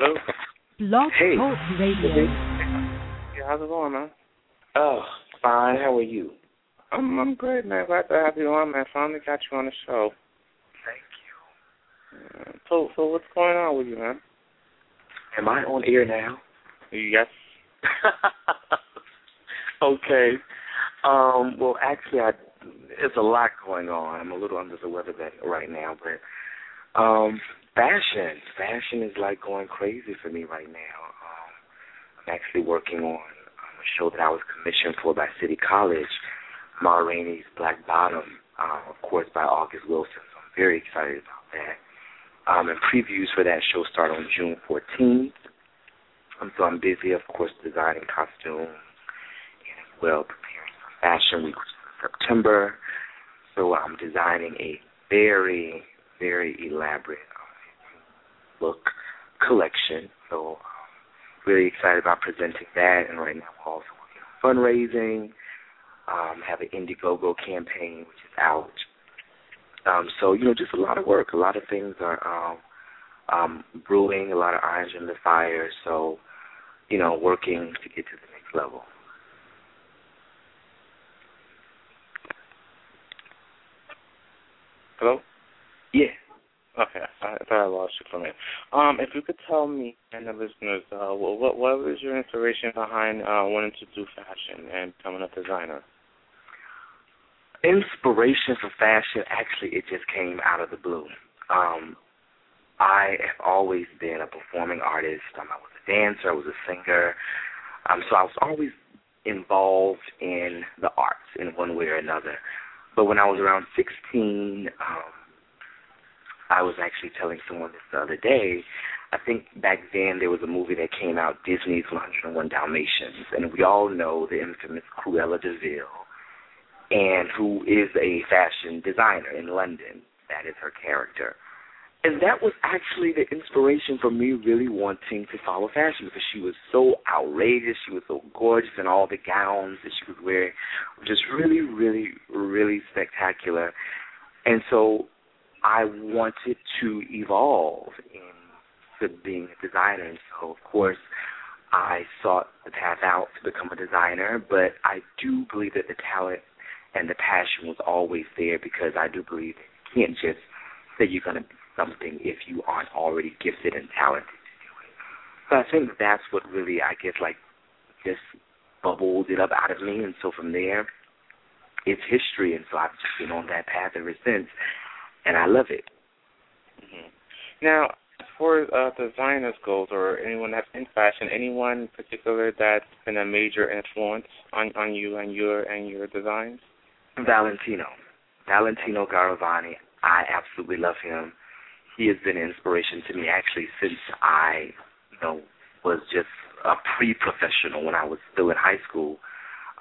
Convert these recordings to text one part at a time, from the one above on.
Hello. Blog Hey. Talk Radio. Yeah, how's it going, man? Oh, fine. How are you? I'm I'm great, man. Glad to have you on, man. Finally got you on the show. Thank Uh, So so what's going on with you, man? Am I on air now? Yes. okay. Um, well, actually, I, there's a lot going on. I'm a little under the weather that, right now, but um, fashion, fashion is like going crazy for me right now. Um, I'm actually working on um, a show that I was commissioned for by City College, Ma Rainey's Black Bottom, uh, of course, by August Wilson. So I'm very excited about that. Um, and previews for that show start on June 14th. Um, so I'm busy, of course, designing costumes and as well preparing for Fashion Week, which is in September. So I'm designing a very, very elaborate um, look collection. So um, really excited about presenting that. And right now we're also working on fundraising. Um, have an Indiegogo campaign, which is out. Um, so you know, just a lot of work. A lot of things are um, um, brewing. A lot of irons in the fire. So you know, working to get to the next level. Hello. Yeah. Okay, I thought I lost you for a minute. Um, if you could tell me and the listeners, uh, what what was your inspiration behind uh, wanting to do fashion and becoming a designer? Inspiration for fashion, actually, it just came out of the blue. Um, I have always been a performing artist. Um, I was a dancer. I was a singer. Um, so I was always involved in the arts in one way or another. But when I was around 16, um, I was actually telling someone this the other day. I think back then there was a movie that came out, Disney's 101 Dalmatians, and we all know the infamous Cruella de Vil, and who is a fashion designer in London. That is her character. And that was actually the inspiration for me really wanting to follow fashion because she was so outrageous. She was so gorgeous in all the gowns that she was wearing, were just really, really, really spectacular. And so I wanted to evolve into being a designer. And so, of course, I sought the path out to become a designer. But I do believe that the talent and the passion was always there because I do believe you can't just say you're going to be something if you aren't already gifted and talented to do it. So I think that's what really, I guess, like, just bubbled it up out of me. And so from there, it's history. And so I've just been on that path ever since. And I love it. hmm Now, as far as uh, designers goes, or anyone that's in fashion, anyone in particular that's been a major influence on on you and your and your designs? Valentino. Valentino Garavani. I absolutely love him. He has been an inspiration to me actually since I, you know, was just a pre-professional when I was still in high school.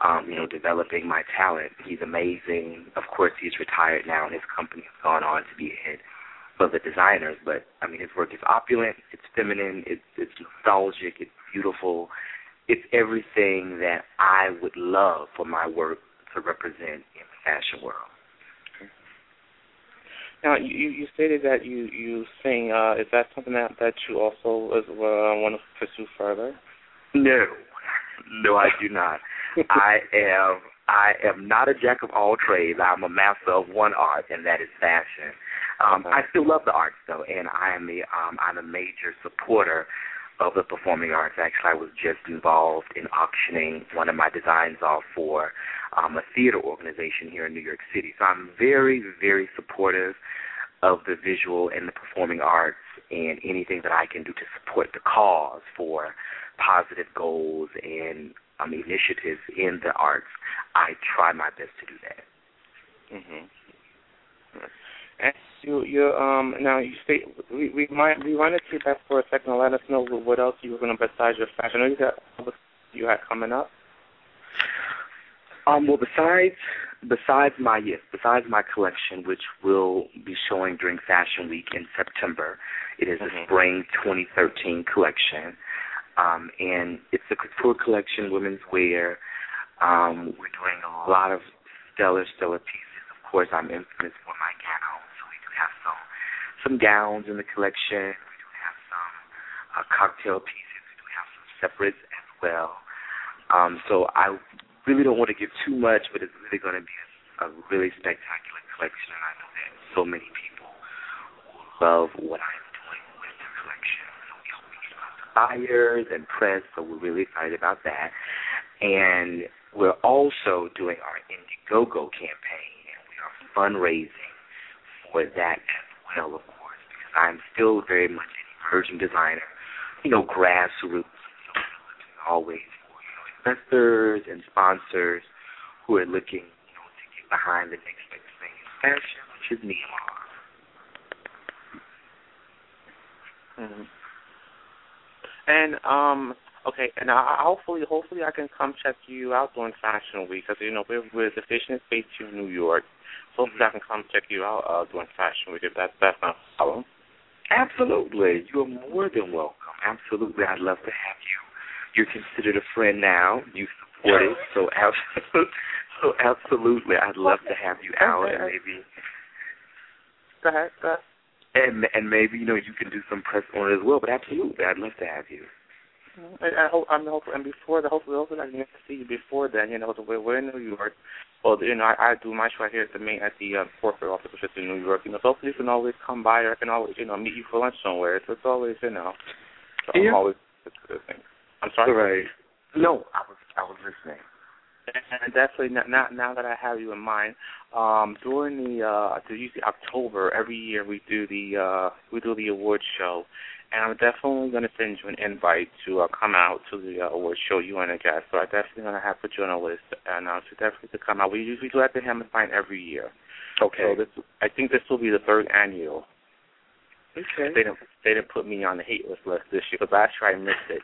Um, you know, developing my talent. He's amazing. Of course, he's retired now, and his company has gone on to be head of the designers. But I mean, his work is opulent. It's feminine. It's it's nostalgic. It's beautiful. It's everything that I would love for my work to represent in the fashion world. Now, you you stated that you you sing. Uh, is that something that that you also is, uh, want to pursue further? No, no, I do not. I am I am not a jack of all trades. I'm a master of one art, and that is fashion. Um, Okay. I still love the arts though, and I am a um, I'm a major supporter of the performing arts. Actually, I was just involved in auctioning one of my designs off for um, a theater organization here in New York City. So I'm very, very supportive of the visual and the performing arts and anything that I can do to support the cause for positive goals and um, initiatives in the arts. I try my best to do that. Mhm. And you you um now you state we we might we wanted to back for a second. Let us know what else you were going to besides your fashion. I know you got you had coming up. Um, well, besides besides my yes, besides my collection, which will be showing during Fashion Week in September, it is the Mhm. Spring 2013 collection, um, and it's a couture collection, women's wear. Um, we're doing a lot of stellar, stellar pieces. Of course, I'm infamous for my gowns, so we do have some some gowns in the collection. We do have some uh, cocktail pieces. We do have some separates as well. Um, so I really don't want to give too much, but it's really going to be a, a really spectacular collection, and I know that so many people will love what I'm buyers and press, so we're really excited about that. And we're also doing our Indiegogo campaign, and we are fundraising for that as well, of course, because I'm still very much an emerging designer, you know, grassroots, you know, looking always for you know investors and sponsors who are looking, you know, to get behind the next big thing in fashion, which is Niiamar. Mm-hmm. And um, okay, and I, hopefully, hopefully, I can come check you out during Fashion Week because you know we're we're the Fashion Space here in New York. Hopefully, I can come check you out uh, during Fashion Week if that's that's not a problem. Absolutely, you are more than welcome. Absolutely, I'd love to have you you're considered a friend now. You support it, so absolutely, so absolutely, I'd love to have you out and maybe. Go ahead. Go ahead. And and maybe you know you can do some press on it as well. But absolutely, I'd love to have you. I, I hope I'm hoping, and before the hopefully hopefully I can get to see you before then. You know, the way we're in New York. Well, you know, I, I do my show here at the main at the uh, corporate office, which is in New York. You know, so hopefully you can always come by, or I can always you know meet you for lunch somewhere. So it's always you know, so yeah. I'm always it's a good thing. I'm sorry. Right. No, I was I was listening. And definitely now, now that I have you in mind, um, during the uh, usually October every year we do the uh, we do the award show, and I'm definitely going to send you an invite to uh, come out to the uh, award show. You and a guest, so I'm definitely going to have put you on a list, and uh, so definitely to come out. We usually do at the Hammerstein every year. Okay. So this, I think this will be the third annual. Okay. They didn't they didn't put me on the hate list list this year because last year I missed it.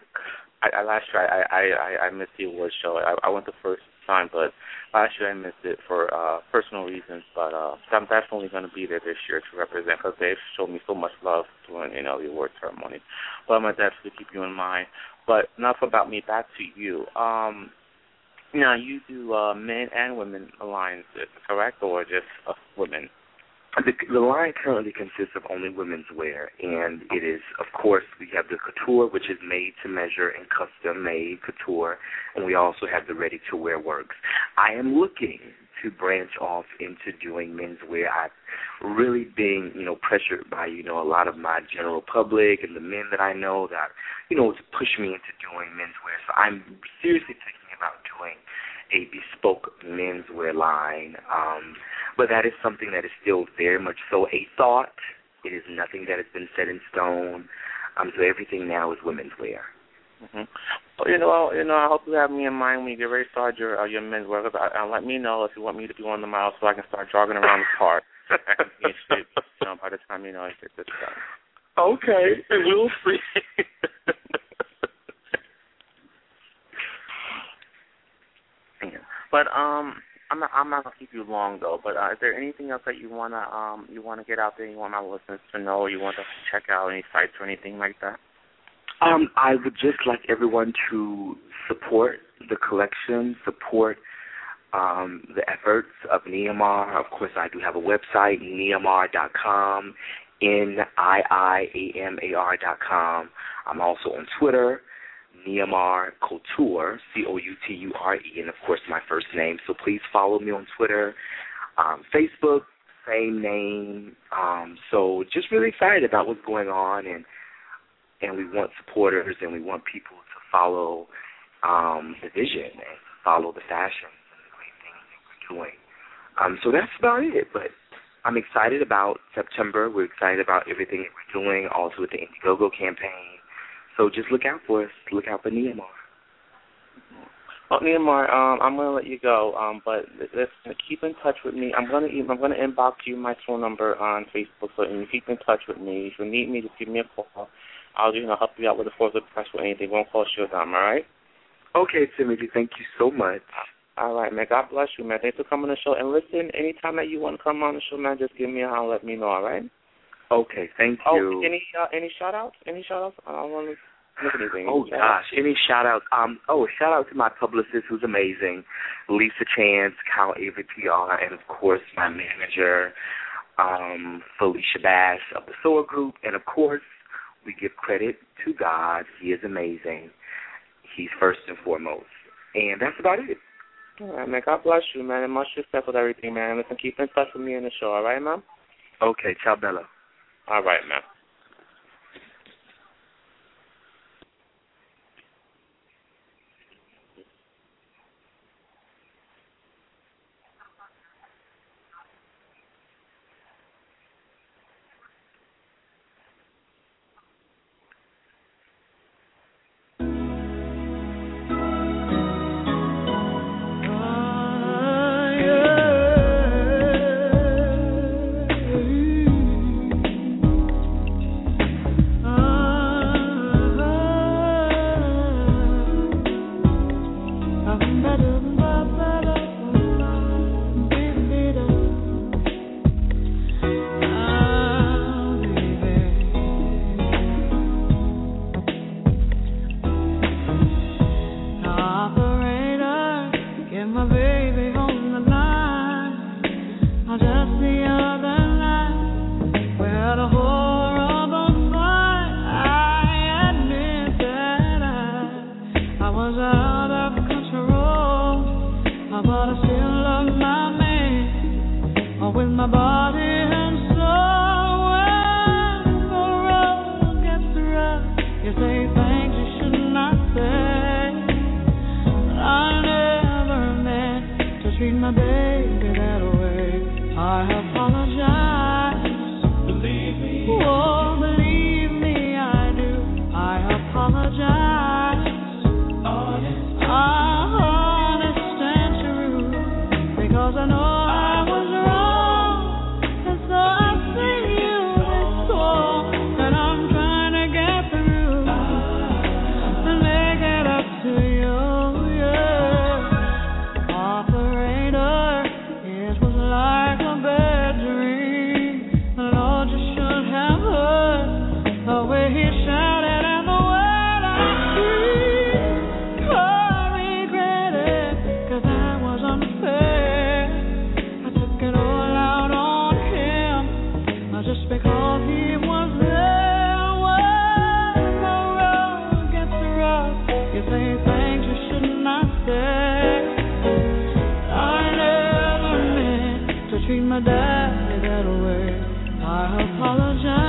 I, I last year I I I, I missed the award show. I, I went the first time, but year I missed it for uh personal reasons. But uh, I'm definitely going to be there this year to represent because they've shown me so much love during you know the award ceremony. But I'm gonna definitely keep you in mind. But enough about me. Back to you. Um, now you do uh, men and women alliances, correct, or just uh, women? The, the line currently consists of only women's wear, and it is, of course, we have the couture, which is made to measure and custom made couture, and we also have the ready to wear works. I am looking to branch off into doing menswear. I've really been, you know, pressured by, you know, a lot of my general public and the men that I know that, you know, to push me into doing menswear. So I'm seriously thinking about doing a bespoke menswear line. Um, but that is something that is still very much so a thought. It is nothing that has been set in stone. Um, so everything now is women's wear. Mm-hmm. Well, you know, you know, I hope you have me in mind when you get ready to start your uh, your men's wear. Cause I, uh, let me know if you want me to be on the mile so I can start jogging around the park. I can be shape, you know, by the time you know I get this done. Okay, and we'll see. yeah. But um, I'm not, I'm not gonna keep you long though. But uh, is there anything else that you wanna um you wanna get out there? You want my listeners to know? You want to check out any sites or anything like that? Um, I would just like everyone to support the collection, support um, the efforts of Niiamar. Of course, I do have a website, niiamar.com, N-I-I-A-M-A-R dot com. I'm also on Twitter, Niiamar Couture, C-O-U-T-U-R-E, and of course my first name. So please follow me on Twitter, um, Facebook, same name. Um, so just really excited about what's going on, and and we want supporters, and we want people to follow um, the vision and follow the fashion and the great things that we're doing. Um, so that's about it. But I'm excited about September. We're excited about everything that we're doing, also with the Indiegogo campaign. So just look out for us. Look out for Niiamar. Well, Niiamar, um, I'm going to let you go, um, but listen, keep in touch with me. I'm going to I'm going to inbox you my phone number on Facebook, so you can keep in touch with me. If you need me, just give me a call. I'll you know help you out with the force of press with anything. Won't cost you a dime. All right? Okay, Timothy. Thank you so much. All right, man. God bless you, man. Thanks for coming on the show. And listen, anytime that you want to come on the show, man, just give me a holler. Let me know. All right? Okay. Thank oh, you. any uh, any shout outs? Any shout outs? I don't want to. Anything. Oh gosh, any shout outs? Um, oh, shout out to my publicist who's amazing, Lisa Chance, Kyle Avery PR, and of course my manager, um, Felicia Bass of the Soar Group, and of course we give credit to God. He is amazing. He's first and foremost. And that's about it. All right, man. God bless you, man, and much respect with everything, man. Listen, keep in touch with me in the show, all right, man? Okay, ciao, Bella. All right, man. body and soul. I apologize.